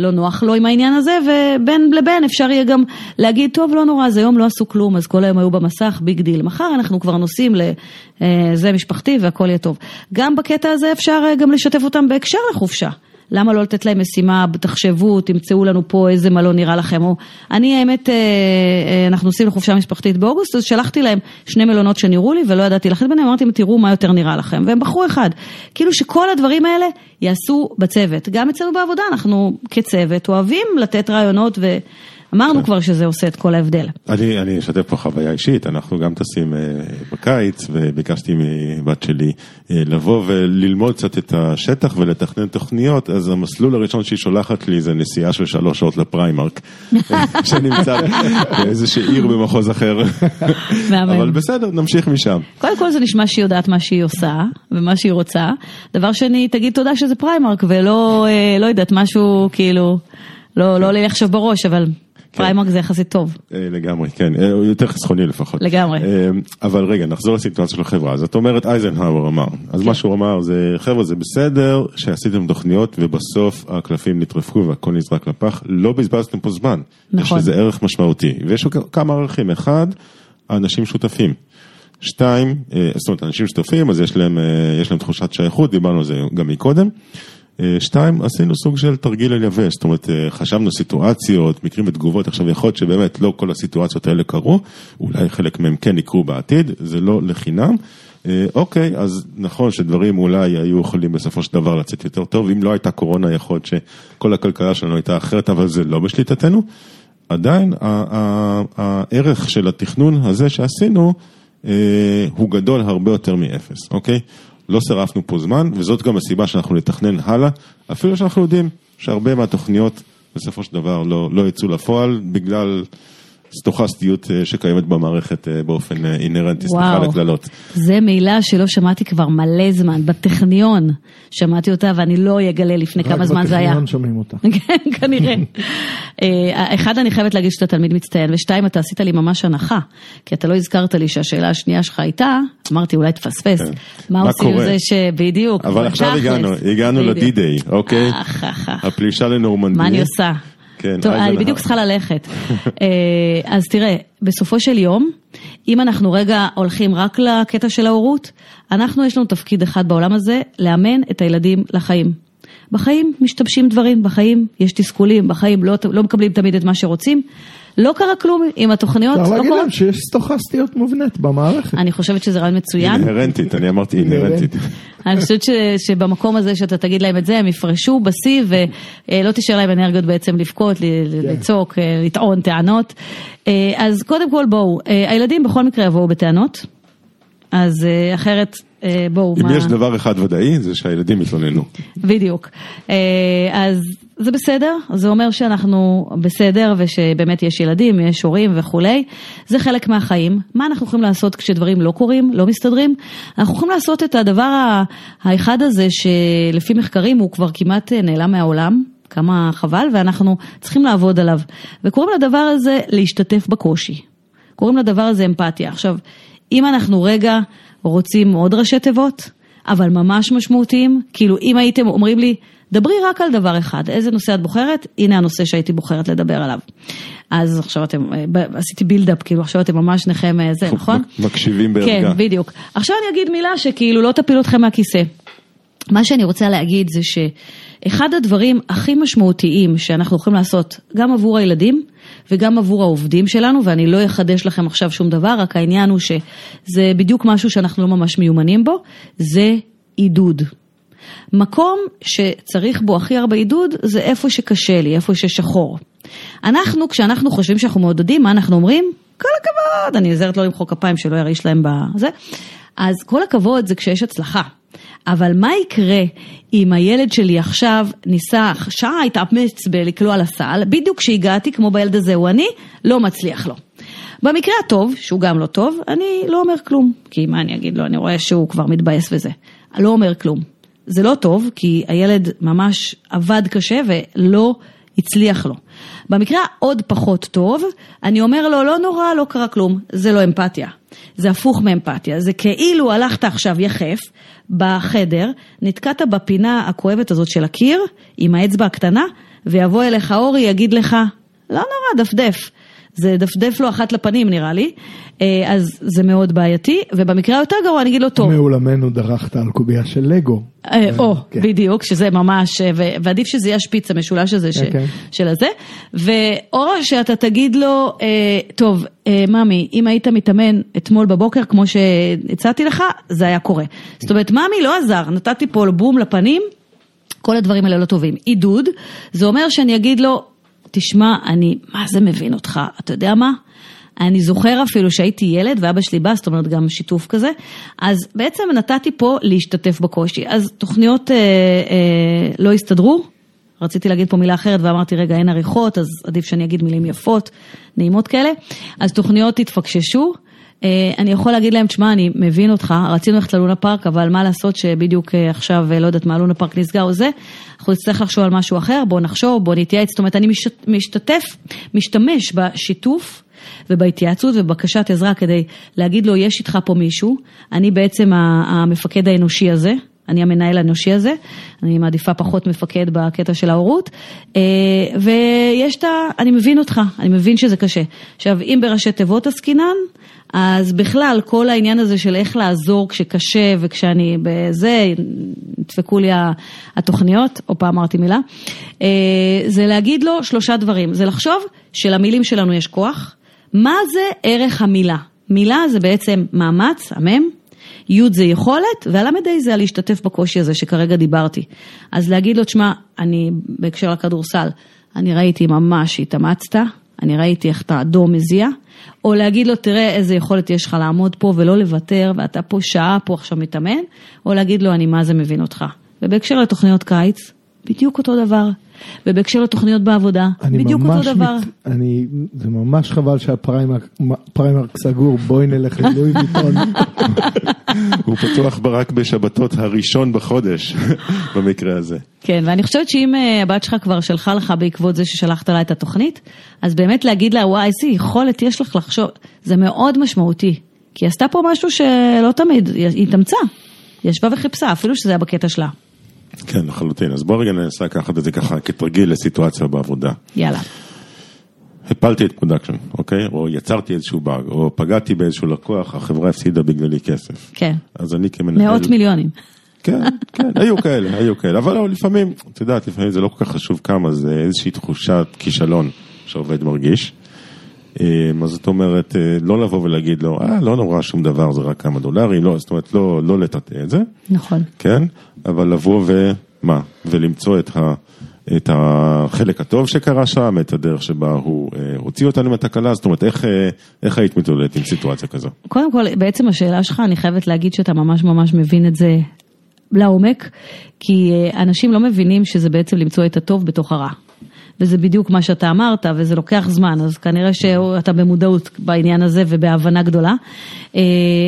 לא נוח לו עם העניין הזה, ובין לבין אפשר יהיה גם להגיד, טוב, לא נורא, אז היום לא עשו כלום, אז כל היום היו במסך, big deal. מחר אנחנו כבר נוסעים לזה משפחתי והכל יהיה טוב. גם בקטע הזה אפשר אה, גם לשתף אותם בהקשר לחופשה. למה לא לתת להם משימה, תחשבו, תמצאו לנו פה איזה מלון נראה לכם, או אני האמת, אה, אה, אנחנו נוסעים לחופשה משפחתית באוגוסט, אז שלחתי להם שני מלונות שנראו לי ולא ידעתי להחליט ביניהם, אמרתי להם תראו מה יותר נראה לכם, והם בחרו אחד. כאילו שכל הדברים האלה יעשו בצוות. גם אצלנו בעבודה אנחנו כצוות אוהבים לתת רעיונות ו... אמרנו כבר שזה עושה את כל ההבדל. אני, אני אשתף פה חוויה אישית, אנחנו גם טסים אה, בקיץ וביקשתי מבת שלי אה, לבוא וללמוד קצת את השטח ולתכנן תוכניות, אז המסלול הראשון שהיא שולחת לי זה נסיעה של שלוש שעות לפריימרק, שנמצא באיזושהי עיר במחוז אחר, אבל בסדר, נמשיך משם. קודם כל זה נשמע שהיא יודעת מה שהיא עושה ומה שהיא רוצה, דבר שני, תגיד תודה שזה פריימרק ולא, אה, לא יודעת, משהו כאילו, לא, לא עולה לי עכשיו בראש, אבל... כן. פריימרק זה יחסית טוב. אה, לגמרי, כן, אה, יותר חסכוני לפחות. לגמרי. אה, אבל רגע, נחזור לסיטואציה של החברה. זאת אומרת, אייזנהאואר אמר. אז מה כן. שהוא אמר זה, חבר'ה, זה בסדר שעשיתם תוכניות ובסוף הקלפים נטרפו והכל נזרק לפח, לא בזבזתם פה זמן. נכון. יש לזה ערך משמעותי. ויש כמה ערכים. אחד, האנשים שותפים. שתיים, זאת אומרת, אנשים שותפים, אז יש להם, יש להם תחושת שייכות, דיברנו על זה גם מקודם. אה, שתיים, עשינו סוג של תרגיל על יבש, זאת אומרת, אה, חשבנו סיטואציות, מקרים ותגובות, עכשיו יכול להיות שבאמת לא כל הסיטואציות האלה קרו, אולי חלק מהם כן יקרו בעתיד, זה לא לחינם. אה, אוקיי, אז נכון שדברים אולי היו יכולים בסופו של דבר לצאת יותר טוב, אם לא הייתה קורונה יכול להיות שכל הכלכלה שלנו הייתה אחרת, אבל זה לא בשליטתנו. עדיין הערך של התכנון הזה שעשינו הוא גדול הרבה יותר מאפס, אוקיי? לא שרפנו פה זמן, וזאת גם הסיבה שאנחנו נתכנן הלאה, אפילו שאנחנו יודעים שהרבה מהתוכניות בסופו של דבר לא, לא יצאו לפועל בגלל סטוכסטיות אה, שקיימת במערכת אה, באופן אה, אינהרנטי, סליחה על הקללות. זה מילה שלא שמעתי כבר מלא זמן, בטכניון שמעתי אותה ואני לא אגלה לפני כמה זמן זה היה. רק בטכניון שומעים אותה. כן, כנראה. אחד, אני חייבת להגיד שאתה תלמיד מצטיין, ושתיים, אתה עשית לי ממש הנחה, כי אתה לא הזכרת לי שהשאלה השנייה שלך הייתה, אמרתי אולי תפספס, כן. מה עושים עם זה שבדיוק, אבל עכשיו הגענו, הגענו לדי-דיי, אוקיי? הפלישה לנורמנדיה. מה אני עושה? כן, טוב, אני בדיוק צריכה ללכת. אה, אז תראה, בסופו של יום, אם אנחנו רגע הולכים רק לקטע של ההורות, אנחנו יש לנו תפקיד אחד בעולם הזה, לאמן את הילדים לחיים. בחיים משתבשים דברים, בחיים יש תסכולים, בחיים לא, לא מקבלים תמיד את מה שרוצים. לא קרה כלום עם התוכניות, לא קורה. צריך להגיד להם שיש סטוכסטיות מובנית במערכת. אני חושבת שזה רעיון מצוין. אינהרנטית, אני אמרתי אינהרנטית. אני חושבת שבמקום הזה שאתה תגיד להם את זה, הם יפרשו בשיא ולא תשאר להם אנרגיות בעצם לבכות, כן. לצעוק, אה, לטעון טענות. אה, אז קודם כל בואו, אה, הילדים בכל מקרה יבואו בטענות, אז אחרת בואו, מה... אם יש דבר אחד ודאי, זה שהילדים יתלוננו. בדיוק. אז זה בסדר, זה אומר שאנחנו בסדר ושבאמת יש ילדים, יש הורים וכולי, זה חלק מהחיים. מה אנחנו יכולים לעשות כשדברים לא קורים, לא מסתדרים? אנחנו יכולים לעשות את הדבר האחד הזה שלפי מחקרים הוא כבר כמעט נעלם מהעולם, כמה חבל, ואנחנו צריכים לעבוד עליו. וקוראים לדבר הזה להשתתף בקושי. קוראים לדבר הזה אמפתיה. עכשיו, אם אנחנו רגע רוצים עוד ראשי תיבות, אבל ממש משמעותיים, כאילו אם הייתם אומרים לי, דברי רק על דבר אחד, איזה נושא את בוחרת? הנה הנושא שהייתי בוחרת לדבר עליו. אז עכשיו אתם, אה, עשיתי בילדאפ, כאילו עכשיו אתם ממש שניכם אה, זה, נכון? מקשיבים בערגה. כן, בדיוק. עכשיו אני אגיד מילה שכאילו לא תפיל אתכם מהכיסא. מה שאני רוצה להגיד זה שאחד הדברים הכי משמעותיים שאנחנו יכולים לעשות גם עבור הילדים וגם עבור העובדים שלנו, ואני לא אחדש לכם עכשיו שום דבר, רק העניין הוא שזה בדיוק משהו שאנחנו לא ממש מיומנים בו, זה עידוד. מקום שצריך בו הכי הרבה עידוד זה איפה שקשה לי, איפה ששחור. אנחנו, כשאנחנו חושבים שאנחנו מעודדים, מה אנחנו אומרים? כל הכבוד, אני עוזרת לא למחוא כפיים שלא ירעיש להם בזה. אז כל הכבוד זה כשיש הצלחה. אבל מה יקרה אם הילד שלי עכשיו ניסה שעה התאמץ בלקלוע לסל, בדיוק כשהגעתי, כמו בילד הזה הוא אני, לא מצליח לו. במקרה הטוב, שהוא גם לא טוב, אני לא אומר כלום. כי מה אני אגיד לו, אני רואה שהוא כבר מתבאס וזה. לא אומר כלום. זה לא טוב, כי הילד ממש עבד קשה ולא הצליח לו. במקרה העוד פחות טוב, אני אומר לו, לא נורא, לא קרה כלום, זה לא אמפתיה. זה הפוך מאמפתיה, זה כאילו הלכת עכשיו יחף בחדר, נתקעת בפינה הכואבת הזאת של הקיר, עם האצבע הקטנה, ויבוא אליך אורי, יגיד לך, לא נורא, דפדף. זה דפדף לו אחת לפנים נראה לי, אה, אז זה מאוד בעייתי, ובמקרה היותר גרוע אני אגיד לו טוב. מעולמנו דרכת על קובייה של לגו. אה, או, כן. בדיוק, שזה ממש, אה, ועדיף שזה יהיה השפיץ המשולש הזה כן. של הזה, ואו שאתה תגיד לו, טוב, ממי, אם היית מתאמן אתמול בבוקר כמו שהצעתי לך, זה היה קורה. זאת אומרת, ממי לא עזר, נתתי פה בום לפנים. כל הדברים האלה לא טובים. עידוד, זה אומר שאני אגיד לו, תשמע, אני מה זה מבין אותך, אתה יודע מה? אני זוכר אפילו שהייתי ילד ואבא שלי בא, זאת אומרת גם שיתוף כזה, אז בעצם נתתי פה להשתתף בקושי. אז תוכניות אה, אה, לא הסתדרו, רציתי להגיד פה מילה אחרת ואמרתי רגע אין עריכות, אז עדיף שאני אגיד מילים יפות, נעימות כאלה, אז תוכניות התפקששו. אה, אני יכול להגיד להם, תשמע, אני מבין אותך, רצינו ללכת ללונה פארק, אבל מה לעשות שבדיוק אה, עכשיו, אה, לא יודעת מה, לונה פארק נסגר או זה, אנחנו נצטרך לחשוב על משהו אחר, בואו נחשוב, בואו נתייעץ, זאת אומרת, אני משתתף, משתמש בשיתוף. ובהתייעצות ובבקשת עזרה כדי להגיד לו, יש איתך פה מישהו, אני בעצם המפקד האנושי הזה, אני המנהל האנושי הזה, אני מעדיפה פחות מפקד בקטע של ההורות, ויש את ה... אני מבין אותך, אני מבין שזה קשה. עכשיו, אם בראשי תיבות עסקינן, אז בכלל, כל העניין הזה של איך לעזור כשקשה וכשאני בזה, נדפקו לי התוכניות, או פעם אמרתי מילה, אה, זה להגיד לו שלושה דברים. זה לחשוב שלמילים שלנו יש כוח. מה זה ערך המילה? מילה זה בעצם מאמץ, המם, י' זה יכולת, והל"ה זה להשתתף בקושי הזה שכרגע דיברתי. אז להגיד לו, תשמע, אני בהקשר לכדורסל, אני ראיתי ממש התאמצת, אני ראיתי איך אתה אדום מזיע, או להגיד לו, תראה איזה יכולת יש לך לעמוד פה ולא לוותר, ואתה פה שעה פה עכשיו מתאמן, או להגיד לו, אני מה זה מבין אותך. ובהקשר לתוכניות קיץ, בדיוק אותו דבר. ובהקשר לתוכניות בעבודה, בדיוק אותו דבר. מת, אני, זה ממש חבל שהפריימרק סגור, בואי נלך ללואי ויטון. הוא פתוח רק בשבתות הראשון בחודש, במקרה הזה. כן, ואני חושבת שאם אה, הבת שלך כבר שלחה לך בעקבות זה ששלחת לה את התוכנית, אז באמת להגיד לה, וואי, איזה יכולת יש לך לחשוב, זה מאוד משמעותי. כי היא עשתה פה משהו שלא תמיד, היא התאמצה. היא ישבה וחיפשה, אפילו שזה היה בקטע שלה. כן, לחלוטין. אז בוא רגע ננסה לקחת את זה ככה כתרגיל לסיטואציה בעבודה. יאללה. הפלתי את production, אוקיי? או יצרתי איזשהו באג, או פגעתי באיזשהו לקוח, החברה הפסידה בגללי כסף. כן. אז אני כמנהל... מאות מיליונים. כן, כן, היו כאלה, היו כאלה. אבל לפעמים, את יודעת, לפעמים זה לא כל כך חשוב כמה, זה איזושהי תחושת כישלון שעובד מרגיש. אמ, אז זאת אומרת, אה, לא לבוא ולהגיד לו, אה, לא נורא שום דבר, זה רק כמה דולרים, לא, זאת אומרת, לא, לא לטאטא את זה. נכון. כן, אבל לבוא ומה, ולמצוא את, ה, את החלק הטוב שקרה שם, את הדרך שבה הוא אה, הוציא אותנו מהתקלה, זאת אומרת, איך, אה, איך היית מתמודדת עם סיטואציה כזו? קודם כל, בעצם השאלה שלך, אני חייבת להגיד שאתה ממש ממש מבין את זה לעומק, כי אנשים לא מבינים שזה בעצם למצוא את הטוב בתוך הרע. וזה בדיוק מה שאתה אמרת, וזה לוקח זמן, אז כנראה שאתה במודעות בעניין הזה ובהבנה גדולה. אה,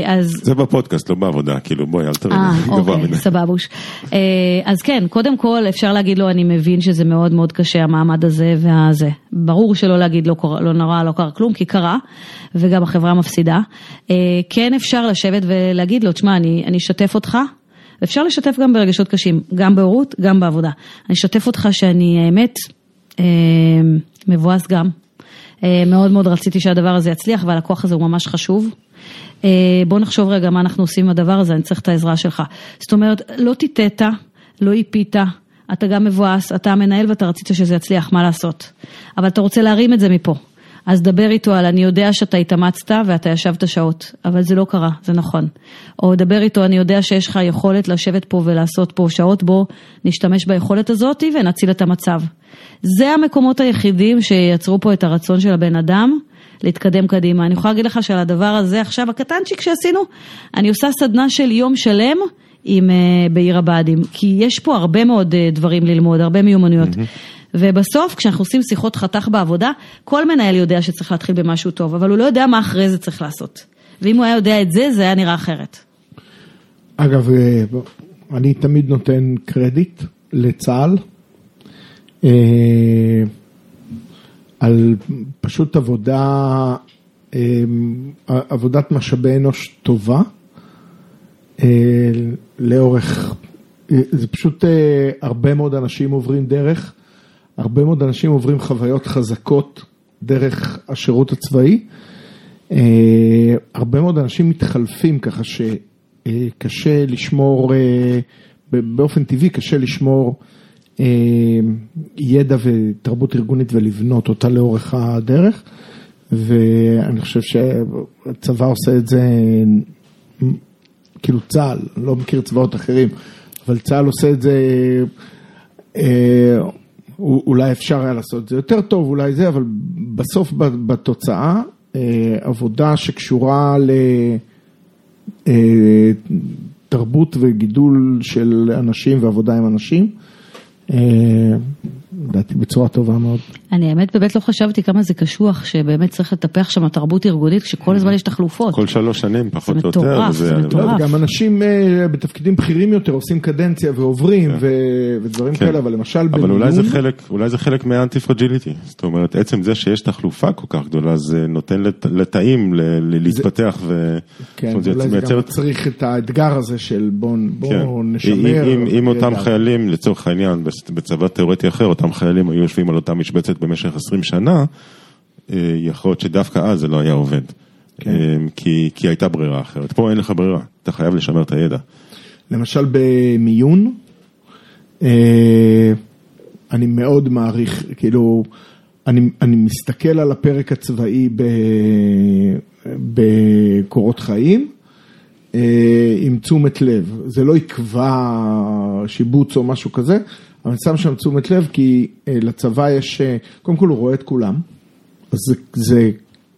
אז... זה בפודקאסט, לא בעבודה, כאילו בואי, אל תראי גבוה אוקיי, מדי. סבבוש. אה, אז כן, קודם כל אפשר להגיד לו, אני מבין שזה מאוד מאוד קשה, המעמד הזה והזה. ברור שלא להגיד לא, לא נורא, לא קרה כלום, כי קרה, וגם החברה מפסידה. אה, כן אפשר לשבת ולהגיד לו, תשמע, אני אשתף אותך. אפשר לשתף גם ברגשות קשים, גם בהורות, גם בעבודה. אני אשתף אותך שאני, האמת, אה, מבואס גם. אה, מאוד מאוד רציתי שהדבר הזה יצליח והלקוח הזה הוא ממש חשוב. אה, בוא נחשוב רגע מה אנחנו עושים עם הדבר הזה, אני צריך את העזרה שלך. זאת אומרת, לא טיטט, לא איפית, אתה גם מבואס, אתה המנהל ואתה רצית שזה יצליח, מה לעשות? אבל אתה רוצה להרים את זה מפה. אז דבר איתו על אני יודע שאתה התאמצת ואתה ישבת שעות, אבל זה לא קרה, זה נכון. או דבר איתו, אני יודע שיש לך יכולת לשבת פה ולעשות פה שעות, בוא נשתמש ביכולת הזאת ונציל את המצב. זה המקומות היחידים שיצרו פה את הרצון של הבן אדם להתקדם קדימה. אני יכולה להגיד לך שעל הדבר הזה עכשיו, הקטנצ'יק שעשינו, אני עושה סדנה של יום שלם עם, אה, בעיר הבה"דים, כי יש פה הרבה מאוד אה, דברים ללמוד, הרבה מיומנויות. ובסוף, כשאנחנו עושים שיחות חתך בעבודה, כל מנהל יודע שצריך להתחיל במשהו טוב, אבל הוא לא יודע מה אחרי זה צריך לעשות. ואם הוא היה יודע את זה, זה היה נראה אחרת. אגב, אה, אני תמיד נותן קרדיט לצה"ל אה, על פשוט עבודה, אה, עבודת משאבי אנוש טובה לאורך, זה פשוט הרבה מאוד אנשים עוברים דרך, הרבה מאוד אנשים עוברים חוויות חזקות דרך השירות הצבאי. הרבה מאוד אנשים מתחלפים ככה ש... אה, לשמור, אה, באופן טבעי קשה לשמור אה, ידע ותרבות ארגונית ולבנות אותה לאורך הדרך, ואני חושב שהצבא עושה את זה, כאילו צה"ל, לא מכיר צבאות אחרים, אבל צה"ל עושה את זה, אולי אפשר היה לעשות את זה יותר טוב, אולי זה, אבל בסוף בתוצאה, עבודה שקשורה ל... אה, וגידול של אנשים ועבודה עם אנשים. אה, לדעתי בצורה טובה מאוד. אני האמת באמת לא חשבתי כמה זה קשוח, שבאמת צריך לטפח שם תרבות ארגונית, כשכל הזמן יש תחלופות. כל שלוש שנים, פחות או יותר. זה מטורף, זה מטורף. גם אנשים אה, בתפקידים בכירים יותר עושים קדנציה ועוברים כן. ודברים כן. כאלה, אבל למשל במיון... אבל אולי זה חלק, אולי זה חלק מהאנטי פרג'יליטי. זאת אומרת, עצם זה שיש תחלופה כל כך גדולה, זה נותן לתאים להתפתח ו... כן, אולי זה גם צריך את האתגר הזה של בואו כן. נשמר. אם אותם חיילים, לצורך העניין, בצבא תיאורטי אחר, אותם חיילים היו יושבים על אותה משבצת במשך 20 שנה, אה, יכול להיות שדווקא אז זה לא היה עובד. כן. אה, כי, כי הייתה ברירה אחרת. פה אין לך ברירה, אתה חייב לשמר את הידע. למשל במיון, אה, אני מאוד מעריך, כאילו, אני, אני מסתכל על הפרק הצבאי בקורות חיים. עם תשומת לב, זה לא יקבע שיבוץ או משהו כזה, אבל אני שם שם תשומת לב כי אה, לצבא יש, אה, קודם כל הוא רואה את כולם, אז זה, זה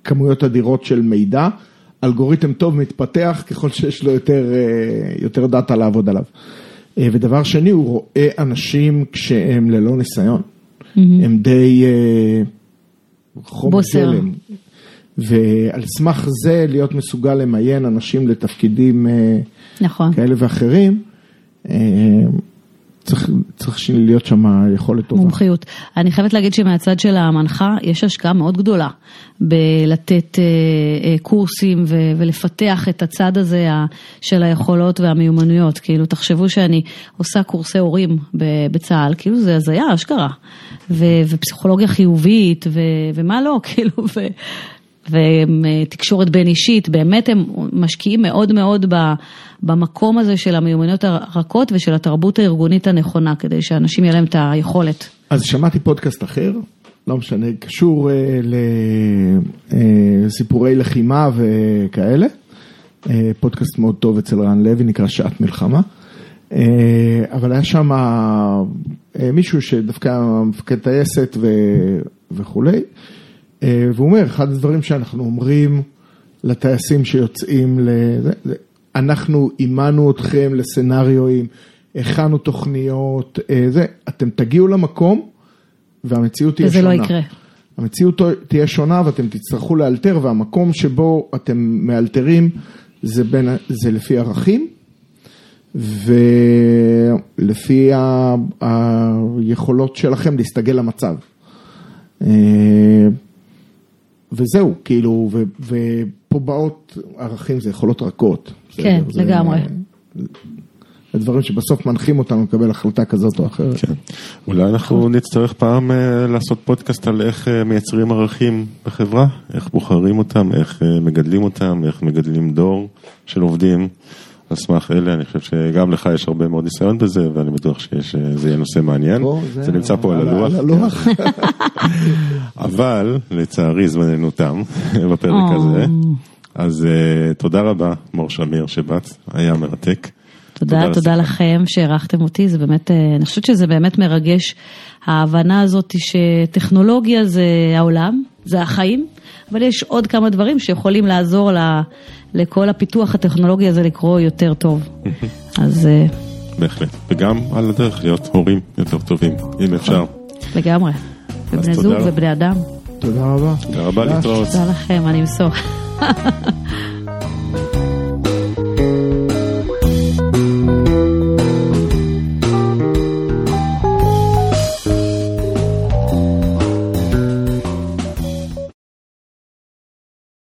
כמויות אדירות של מידע, אלגוריתם טוב מתפתח ככל שיש לו יותר, אה, יותר דאטה לעבוד עליו. ודבר שני, הוא רואה אנשים כשהם ללא ניסיון, mm-hmm. הם די חומר גלם. ועל סמך זה להיות מסוגל למיין אנשים לתפקידים נכון. כאלה ואחרים. צריך, צריך להיות שם יכולת טובה. מומחיות. אני חייבת להגיד שמהצד של המנחה יש השקעה מאוד גדולה בלתת אה, אה, קורסים ו, ולפתח את הצד הזה של היכולות והמיומנויות. כאילו, תחשבו שאני עושה קורסי הורים בצה"ל, כאילו זה הזיה, אשכרה. ו, ופסיכולוגיה חיובית ו, ומה לא, כאילו, ו, ותקשורת בין אישית, באמת הם משקיעים מאוד מאוד במקום הזה של המיומנויות הרכות ושל התרבות הארגונית הנכונה, כדי שאנשים יהיה להם את היכולת. אז שמעתי פודקאסט אחר, לא משנה, קשור אה, לסיפורי אה, לחימה וכאלה, אה, פודקאסט מאוד טוב אצל רן לוי, נקרא שעת מלחמה. אה, אבל היה שם אה, מישהו שדווקא מפקד טייסת וכולי, אה, והוא אומר, אחד הדברים שאנחנו אומרים לטייסים שיוצאים לזה, אנחנו אימנו אתכם לסצנריואים, הכנו תוכניות, אה, זה, אתם תגיעו למקום והמציאות תהיה שונה. וזה לא יקרה. המציאות תהיה שונה ואתם תצטרכו לאלתר, והמקום שבו אתם מאלתרים זה, בין, זה לפי ערכים ולפי ה, היכולות שלכם להסתגל למצב. וזהו, כאילו, ו, ופה באות ערכים, זה יכולות רכות. כן, זה, לגמרי. זה דברים שבסוף מנחים אותנו לקבל החלטה כזאת או אחרת. כן. אולי אנחנו נצטרך פעם uh, לעשות פודקאסט על איך uh, מייצרים ערכים בחברה, איך בוחרים אותם, איך uh, מגדלים אותם, איך מגדלים דור של עובדים. על סמך אלה, אני חושב שגם לך יש הרבה מאוד ניסיון בזה, ואני בטוח שזה יהיה נושא מעניין. זה נמצא פה על הלוח. אבל, לצערי, זמננו תם בפרק הזה. אז תודה רבה, מור שמיר, שבאת, היה מרתק. תודה, תודה לכם שאירחתם אותי, זה באמת, אני חושבת שזה באמת מרגש, ההבנה הזאת שטכנולוגיה זה העולם, זה החיים, אבל יש עוד כמה דברים שיכולים לעזור ל, לכל הפיתוח הטכנולוגי הזה לקרוא יותר טוב. אז... אה, בהחלט, וגם על הדרך להיות הורים יותר טובים, אם אפשר. לגמרי, ובני זוג ובני אדם. תודה רבה. תודה רבה, להתראות. תודה לכם, אני אמסור.